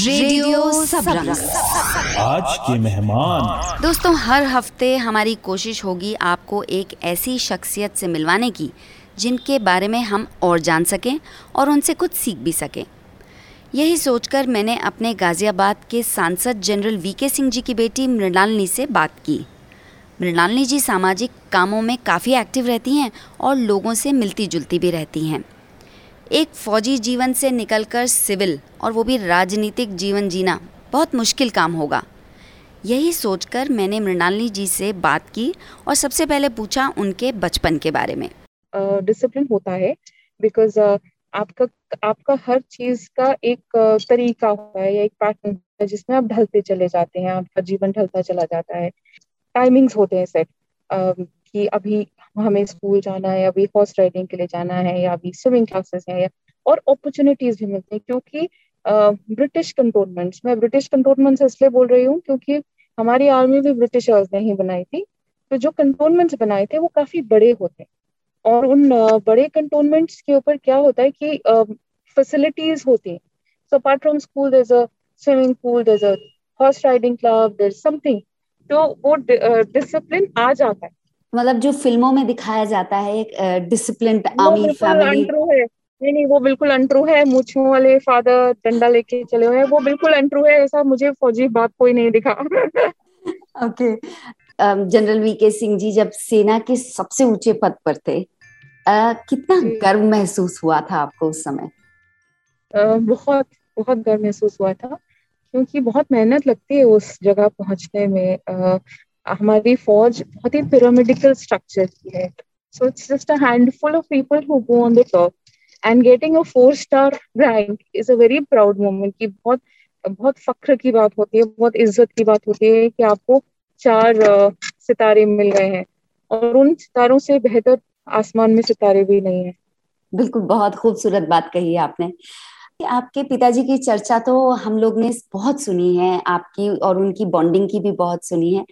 Radio Sabrang आज के मेहमान। दोस्तों हर हफ़्ते हमारी कोशिश होगी आपको एक ऐसी शख्सियत से मिलवाने की जिनके बारे में हम और जान सकें और उनसे कुछ सीख भी सकें। यही सोचकर मैंने अपने गाज़ियाबाद के सांसद जनरल वी के सिंह जी की बेटी मृणालिनी से बात की। मृणालिनी जी सामाजिक कामों में काफ़ी एक्टिव रहती हैं और लोगों से मिलती जुलती भी रहती हैं। एक फौजी जीवन से निकलकर सिविल और वो भी राजनीतिक जीवन जीना बहुत मुश्किल काम होगा। यही सोचकर मैंने मृणालिनी जी से बात की और सबसे पहले पूछा उनके बचपन के बारे में। डिसिप्लिन uh, होता है बिकॉज़ uh, आपका आपका हर चीज़ का एक uh, तरीका होता है या एक पैटर्न है जिसमें आप ढलते चले जाते हैं आपका जीवन ढलता चला जाता है। टाइमिंग्स होते हैं सेट कि अभी हमें स्कूल जाना है, अभी हॉर्स राइडिंग के लिए जाना है या अभी स्विमिंग क्लासेस हैं और अपॉर्चुनिटीज़ भी मिलती हैं क्योंकि ब्रिटिश कंटोनमेंट्स मैं ब्रिटिश कंटोनमेंट्स इसलिए बोल रही हूँ क्योंकि हमारी आर्मी भी ब्रिटिशर्स ने ही बनाई थी। तो जो कंटोनमेंट्स बनाए थे वो काफ़ी बड़े होते हैं। और उन बड़े कंटोनमेंट्स के ऊपर क्या होता है कि फैसिलिटीज़ होती हैं। So apart from school a swimming pool a horse riding club something तो वो डिसिप्लिन आ जाता है। मतलब जो फ़िल्मों में दिखाया जाता है एक डिसिप्लिन आर्मी फैमिली नहीं नहीं वो बिल्कुल अनट्रू है। मूछों वाले फादर डंडा लेके चले हुए हैं। वो बिल्कुल अनट्रू है। ऐसा मुझे फौजी बात कोई नहीं दिखा। ओके जनरल वी के सिंह जी जब सेना के सबसे ऊँचे पद पर थे uh, कितना गर्व महसूस हुआ था आपको उस समय? uh, बहुत बहुत गर्व महसूस हुआ था। क्योंकि बहुत मेहनत लगती है उस जगह पहुँचने में। हमारी फौज बहुत ही पिरामिडिकल स्ट्रक्चर की है। So it's just a handful of people who go on the top and getting a four star rank is a very proud moment की बहुत बहुत फख्र की बात होती है, बहुत इज़्ज़त की बात होती है कि आपको चार सितारे मिल गए हैं। और उन सितारों से बेहतर आसमान में सितारे भी नहीं है। बिल्कुल, बहुत खूबसूरत बात कही है आपने। आपके पिताजी की चर्चा तो हम लोग ने बहुत सुनी है, आपकी और उनकी बॉन्डिंग की भी बहुत सुनी है।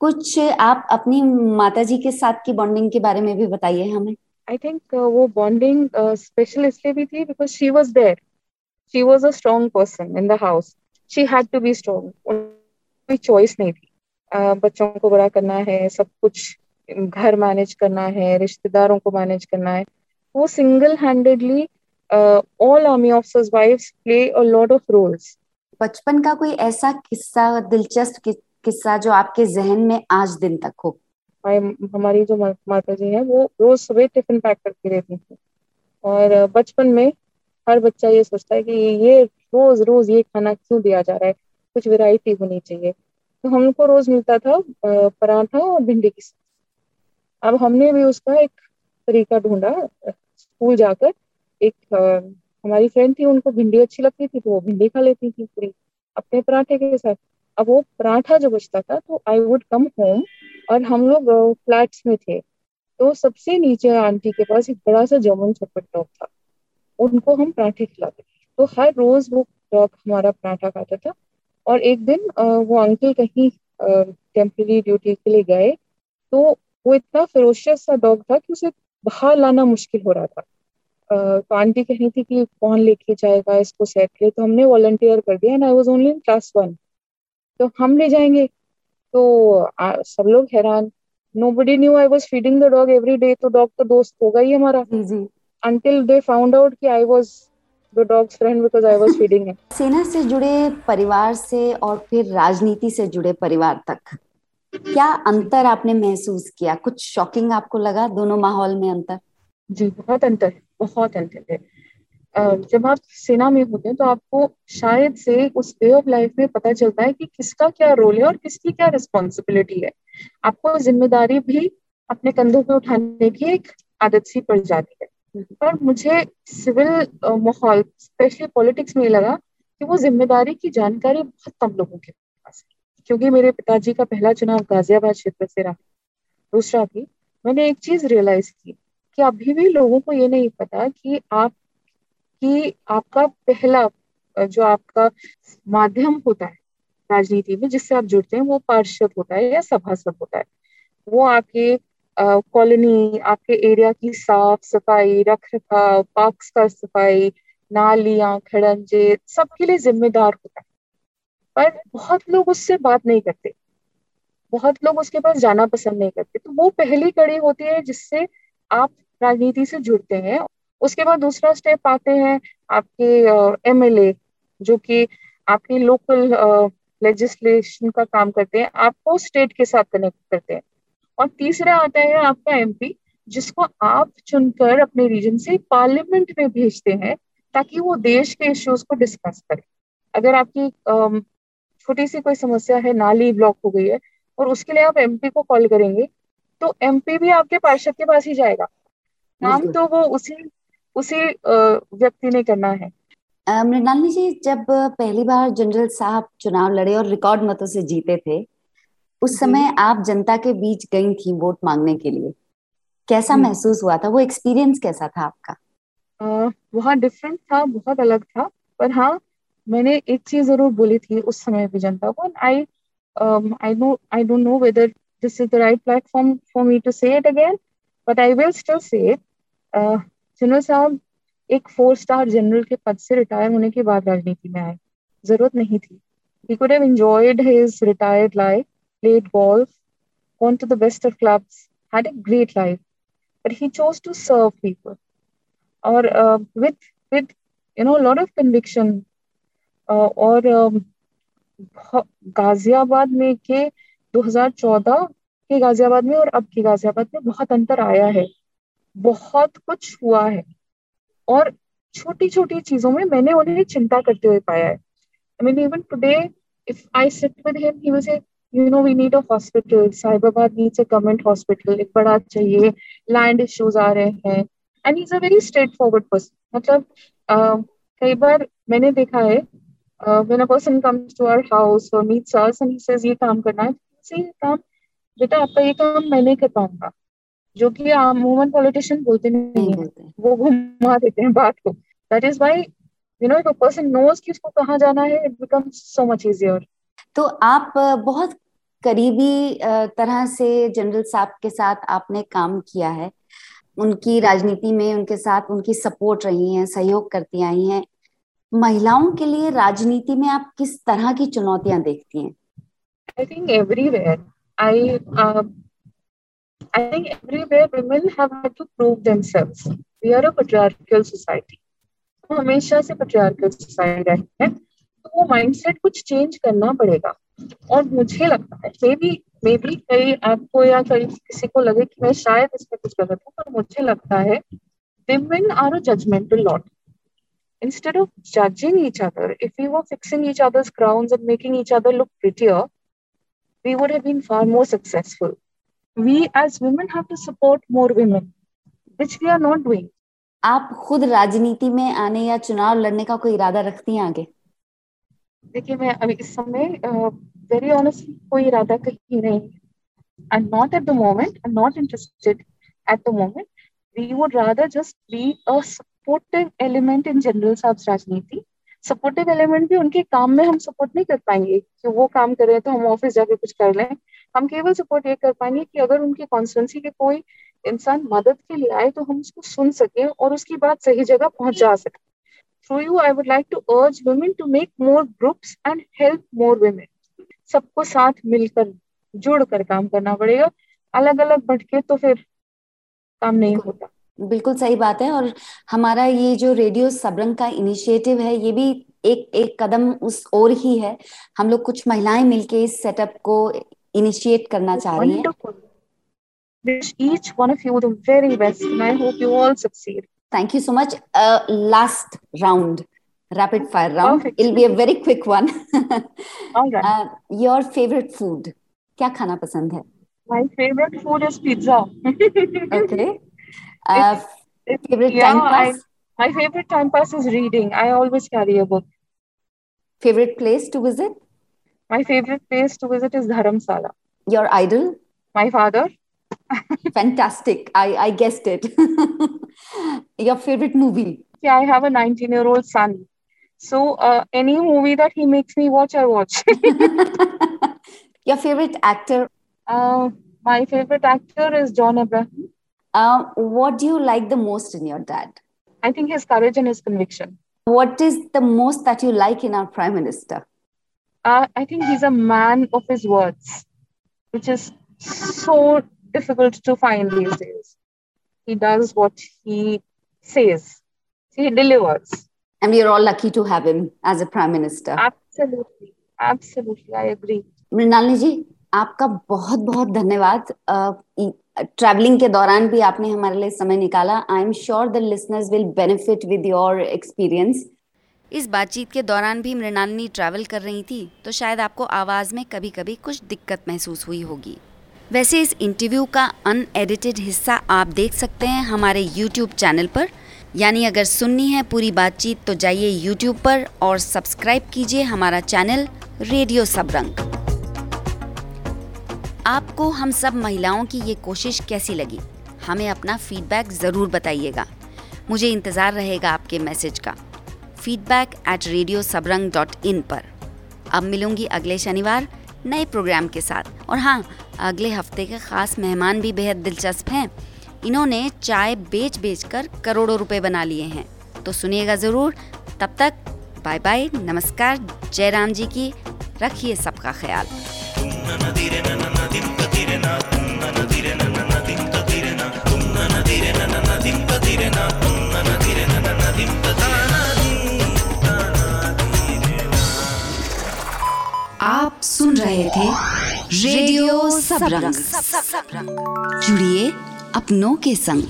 कुछ आप अपनी माता जी के साथ की बॉन्डिंग के बारे में भी बताइए हमें। आई थिंक uh, वो बॉन्डिंग स्पेशल uh, इसलिए भी थी because she was there she was a strong person in the house she had to be strong कोई चॉइस नहीं थी। Uh, बच्चों को बड़ा करना है सब कुछ घर मैनेज करना है रिश्तेदारों को मैनेज करना है। वो single handedly all army officers wives play a lot of roles बचपन का कोई ऐसा किस्सा दिलचस्प किस्सा जो आपके जहन में आज दिन तक हो। हमारी जो माता जी है, वो रोज सुबह टिफ़िन पैक करती रहती थी और बचपन में हर बच्चा ये सोचता है कि ये रोज रोज ये खाना क्यों दिया जा रहा है? कुछ वैरायटी होनी चाहिए। तो हमको रोज मिलता था पराठा और भिंडी की अब हमने भी उसका एक तरीका ढूंढा, स्कूल जाकर एक हमारी फ्रेंड थी, उनको भिंडी अच्छी लगती थी तो वो भिंडी खा लेती थी पूरी अपने पराठे के साथ। अब वो पराठा जो बचता था तो आई वुड कम होम और हम लोग फ्लैट्स में थे। तो सबसे नीचे आंटी के पास एक बड़ा सा जर्मन छप्पट डॉग था। उनको हम पराठे खिलाते तो हर रोज वो डॉग हमारा पराठा खाता था और एक दिन वो अंकल कहीं टेम्पररी ड्यूटी के लिए गए तो वो इतना फिरोशियस सा डॉग था कि उसे बाहर लाना मुश्किल हो रहा था। तो आंटी कही थी कि कौन लेके जाएगा इसको सेट के तो हमने वॉलंटियर कर दिया and I was only in class one तो हम ले जाएँगे। तो आ, सब लोग हैरान। Nobody knew I was feeding the dog every day तो डॉग तो दोस्त होगा ही हमारा। अंटिल दे फाउंड आउट कि I was the dog's friend because I was feeding सेना से जुड़े परिवार से और फिर राजनीति से जुड़े परिवार तक क्या अंतर आपने महसूस किया? कुछ शॉकिंग आपको लगा? दोनों माहौल में अंतर? जी बहुत अंतर बहुत अंतर है। जब आप सेना में होते हैं तो आपको शायद से उस वे ऑफ़ लाइफ में पता चलता है कि किसका क्या रोल है और किसकी क्या रिस्पॉन्सिबिलिटी है। आपको ज़िम्मेदारी भी अपने कंधों पे उठाने की एक आदत सी पड़ जाती है। पर मुझे सिविल माहौल स्पेशली पॉलिटिक्स में लगा कि वो ज़िम्मेदारी की जानकारी बहुत कम लोगों के पास है। क्योंकि मेरे पिताजी का पहला चुनाव गाजियाबाद क्षेत्र से रहा दूसरा भी। मैंने एक चीज़ रियलाइज़ की कि अभी भी लोगों को ये नहीं पता कि आप कि आपका पहला जो आपका माध्यम होता है राजनीति में जिससे आप जुड़ते हैं, वो पार्षद होता है या सभासद होता है। वो आपके कॉलोनी, आपके एरिया की साफ़ सफ़ाई रख रखाव पार्क का सफ़ाई, नालियाँ, खड़ंजे, सबके लिए जिम्मेदार होता है। पर बहुत लोग उससे बात नहीं करते। बहुत लोग उसके पास जाना पसंद नहीं करते। तो वो पहली कड़ी होती है जिससे आप राजनीति से जुड़ते हैं। उसके बाद दूसरा स्टेप आते हैं आपके एम एमएलए जो कि आपकी लोकल लेजिस्लेशन का काम करते हैं आपको स्टेट के साथ कनेक्ट करते हैं। और तीसरा आता है आपका एमपी जिसको आप चुनकर अपने रीजन से पार्लियामेंट में भेजते हैं ताकि वो देश के इश्यूज़ को डिस्कस करे। अगर आपकी छोटी सी कोई समस्या है नाली ब्लॉक हो गई है और उसके लिए आप एमपी को कॉल करेंगे तो एमपी भी आपके पार्षद के पास ही जाएगा। काम तो वो उसी उसी व्यक्ति ने करना है। मृणालिनी जी जब पहली बार जनरल साहब चुनाव लड़े और रिकॉर्ड मतों से जीते थे उस समय आप जनता के बीच गई थी वोट मांगने के लिए। कैसा महसूस हुआ था? वो एक्सपीरियंस कैसा था आपका? वहाँ डिफरेंट था बहुत अलग था पर हाँ मैंने एक चीज़ ज़रूर बोली थी उस समय भी जनता को I I know I don't know whether this is the right platform for me to say it again but I will still say it general साहब एक फोर स्टार जनरल के पद से रिटायर होने के बाद राजनीति में आए ज़रूरत नहीं थी he could have enjoyed his retired life played golf gone to the best of clubs had a great life but he chose to serve people or uh, with with you know a lot of conviction uh, और um, Ghaziabad में के 2014 के गाजियाबाद में और अब के गाजियाबाद में बहुत अंतर आया है बहुत कुछ हुआ है। और छोटी छोटी चीज़ों में मैंने उन्हें चिंता करते हुए पाया है। I mean even today if I sit with him he was say you know we need a hospital Sahibabad needs a government hospital एक बड़ा चाहिए। लैंड इश्यूज़ आ रहे हैं. And is a very straightforward person मतलब कई बार मैंने देखा है when a person comes to our house और meets us and he says ये काम करना है से काम, बेटा, आपका ये काम मैं नहीं कर पाऊँगा जो कि अमूमन पॉलिटिशियन बोलते नहीं है। वो घुमा देते हैं बात को। That is why you know if a person knows कि उसको कहाँ जाना है it becomes so much easier तो आप बहुत करीबी तरह से जनरल साहब के साथ आपने काम किया है। उनकी राजनीति में उनके साथ उनकी सपोर्ट रही है सहयोग करती आई हैं। महिलाओं के लिए राजनीति में आप किस तरह की चुनौतियाँ देखती हैं? I think everywhere I I think everywhere women have had to prove themselves. We are a patriarchal society. तो हमेशा से patriarchal society रहे हैं तो वो माइंडसेट कुछ चेंज करना पड़ेगा और मुझे लगता है मे बी मे बी कई आपको या कई किसी को लगे कि मैं शायद इसमें कुछ गलत हूँ पर मुझे लगता है women are a judgmental lot. Instead of judging each other, if we were fixing each other's crowns and making each other look prettier, we would have been far more successful. We as women have to support more women which we are not doing. आप खुद राजनीति में आने या चुनाव लड़ने का कोई इरादा रखती हैं आगे? देखिए मैं अभी इस समय वेरी ऑनेस्ट कोई इरादा कहीं नहीं I not at the moment I not interested at the moment we would rather just be a supportive element in general साहब राजनीति। सपोर्टिव एलिमेंट भी उनके काम में हम सपोर्ट नहीं कर पाएँगे। कि वो काम कर रहे हैं तो हम ऑफ़िस जाके कुछ कर लें। हम केवल सपोर्ट ये कर पाएँगे कि अगर उनकी कॉन्स्टिट्यूंसी के कोई इंसान मदद के लिए आए तो हम उसको सुन सके और उसकी बात सही जगह पहुँचा सके। Through you I would like to urge women to make more groups and help more women सबको साथ मिलकर, जुड़कर काम करना पड़ेगा। अलग अलग भटके तो फिर काम नहीं होता। बिल्कुल सही बात है और हमारा ये जो रेडियो सबरंग का इनिशिएटिव है ये भी एक एक कदम उस ओर ही है। हम लोग कुछ महिलाएँ मिलके इस सेटअप को इनिशिएट करना चाह रही हैं। Thank you so much last round rapid fire round it be a very quick one your favourite food क्या खाना पसंद है? My favourite food is pizza okay Uh, it's, favorite yeah, time pass? I, my favorite time pass is reading. I always carry a book. Favorite place to visit? My favorite place to visit is Dharamsala. Your idol? My father. Fantastic. I, I guessed it. Your favorite movie? Yeah, I have a 19 year old son. So uh, any movie that he makes me watch, I watch. Your favorite actor? Uh, my favorite actor is John Abraham. Uh, what do you like the most in your dad? I think his courage and his conviction. What is the most that you like in our prime minister? uh, I think he's a man of his words, which is so difficult to find these days. He does what he says. He delivers. And we are all lucky to have him as a prime minister. Absolutely. Absolutely. I agree. Mrinalini ji आपका बहुत बहुत धन्यवाद travelling के दौरान भी आपने हमारे लिए समय निकाला। I am sure the listeners will benefit with your experience इस बातचीत के दौरान भी मृणालिनी ट्रैवल कर रही थी तो शायद आपको आवाज़ में कभी कभी कुछ दिक्कत महसूस हुई होगी। वैसे इस इंटरव्यू का अनएडिटेड हिस्सा आप देख सकते हैं हमारे यूट्यूब चैनल पर। यानी अगर सुननी है पूरी बातचीत तो जाइए यूट्यूब पर और सब्सक्राइब कीजिए हमारा चैनल रेडियो सबरंग आपको हम सब महिलाओं की ये कोशिश कैसी लगी? हमें अपना फीडबैक ज़रूर बताइएगा। मुझे इंतज़ार रहेगा आपके मैसेज का। Feedback at radio Sabrang dot in पर। अब मिलूँगी अगले शनिवार नए प्रोग्राम के साथ। और हाँ अगले हफ़्ते के ख़ास मेहमान भी बेहद दिलचस्प हैं। इन्होंने चाय बेच बेच कर करोड़ों रुपए बना लिए हैं। तो सुनिएगा ज़रूर। तब तक बाय बाय नमस्कार जयराम जी की। रखिए सबका ख्याल। रेडियो सबरंग जुड़िए अपनों के संग।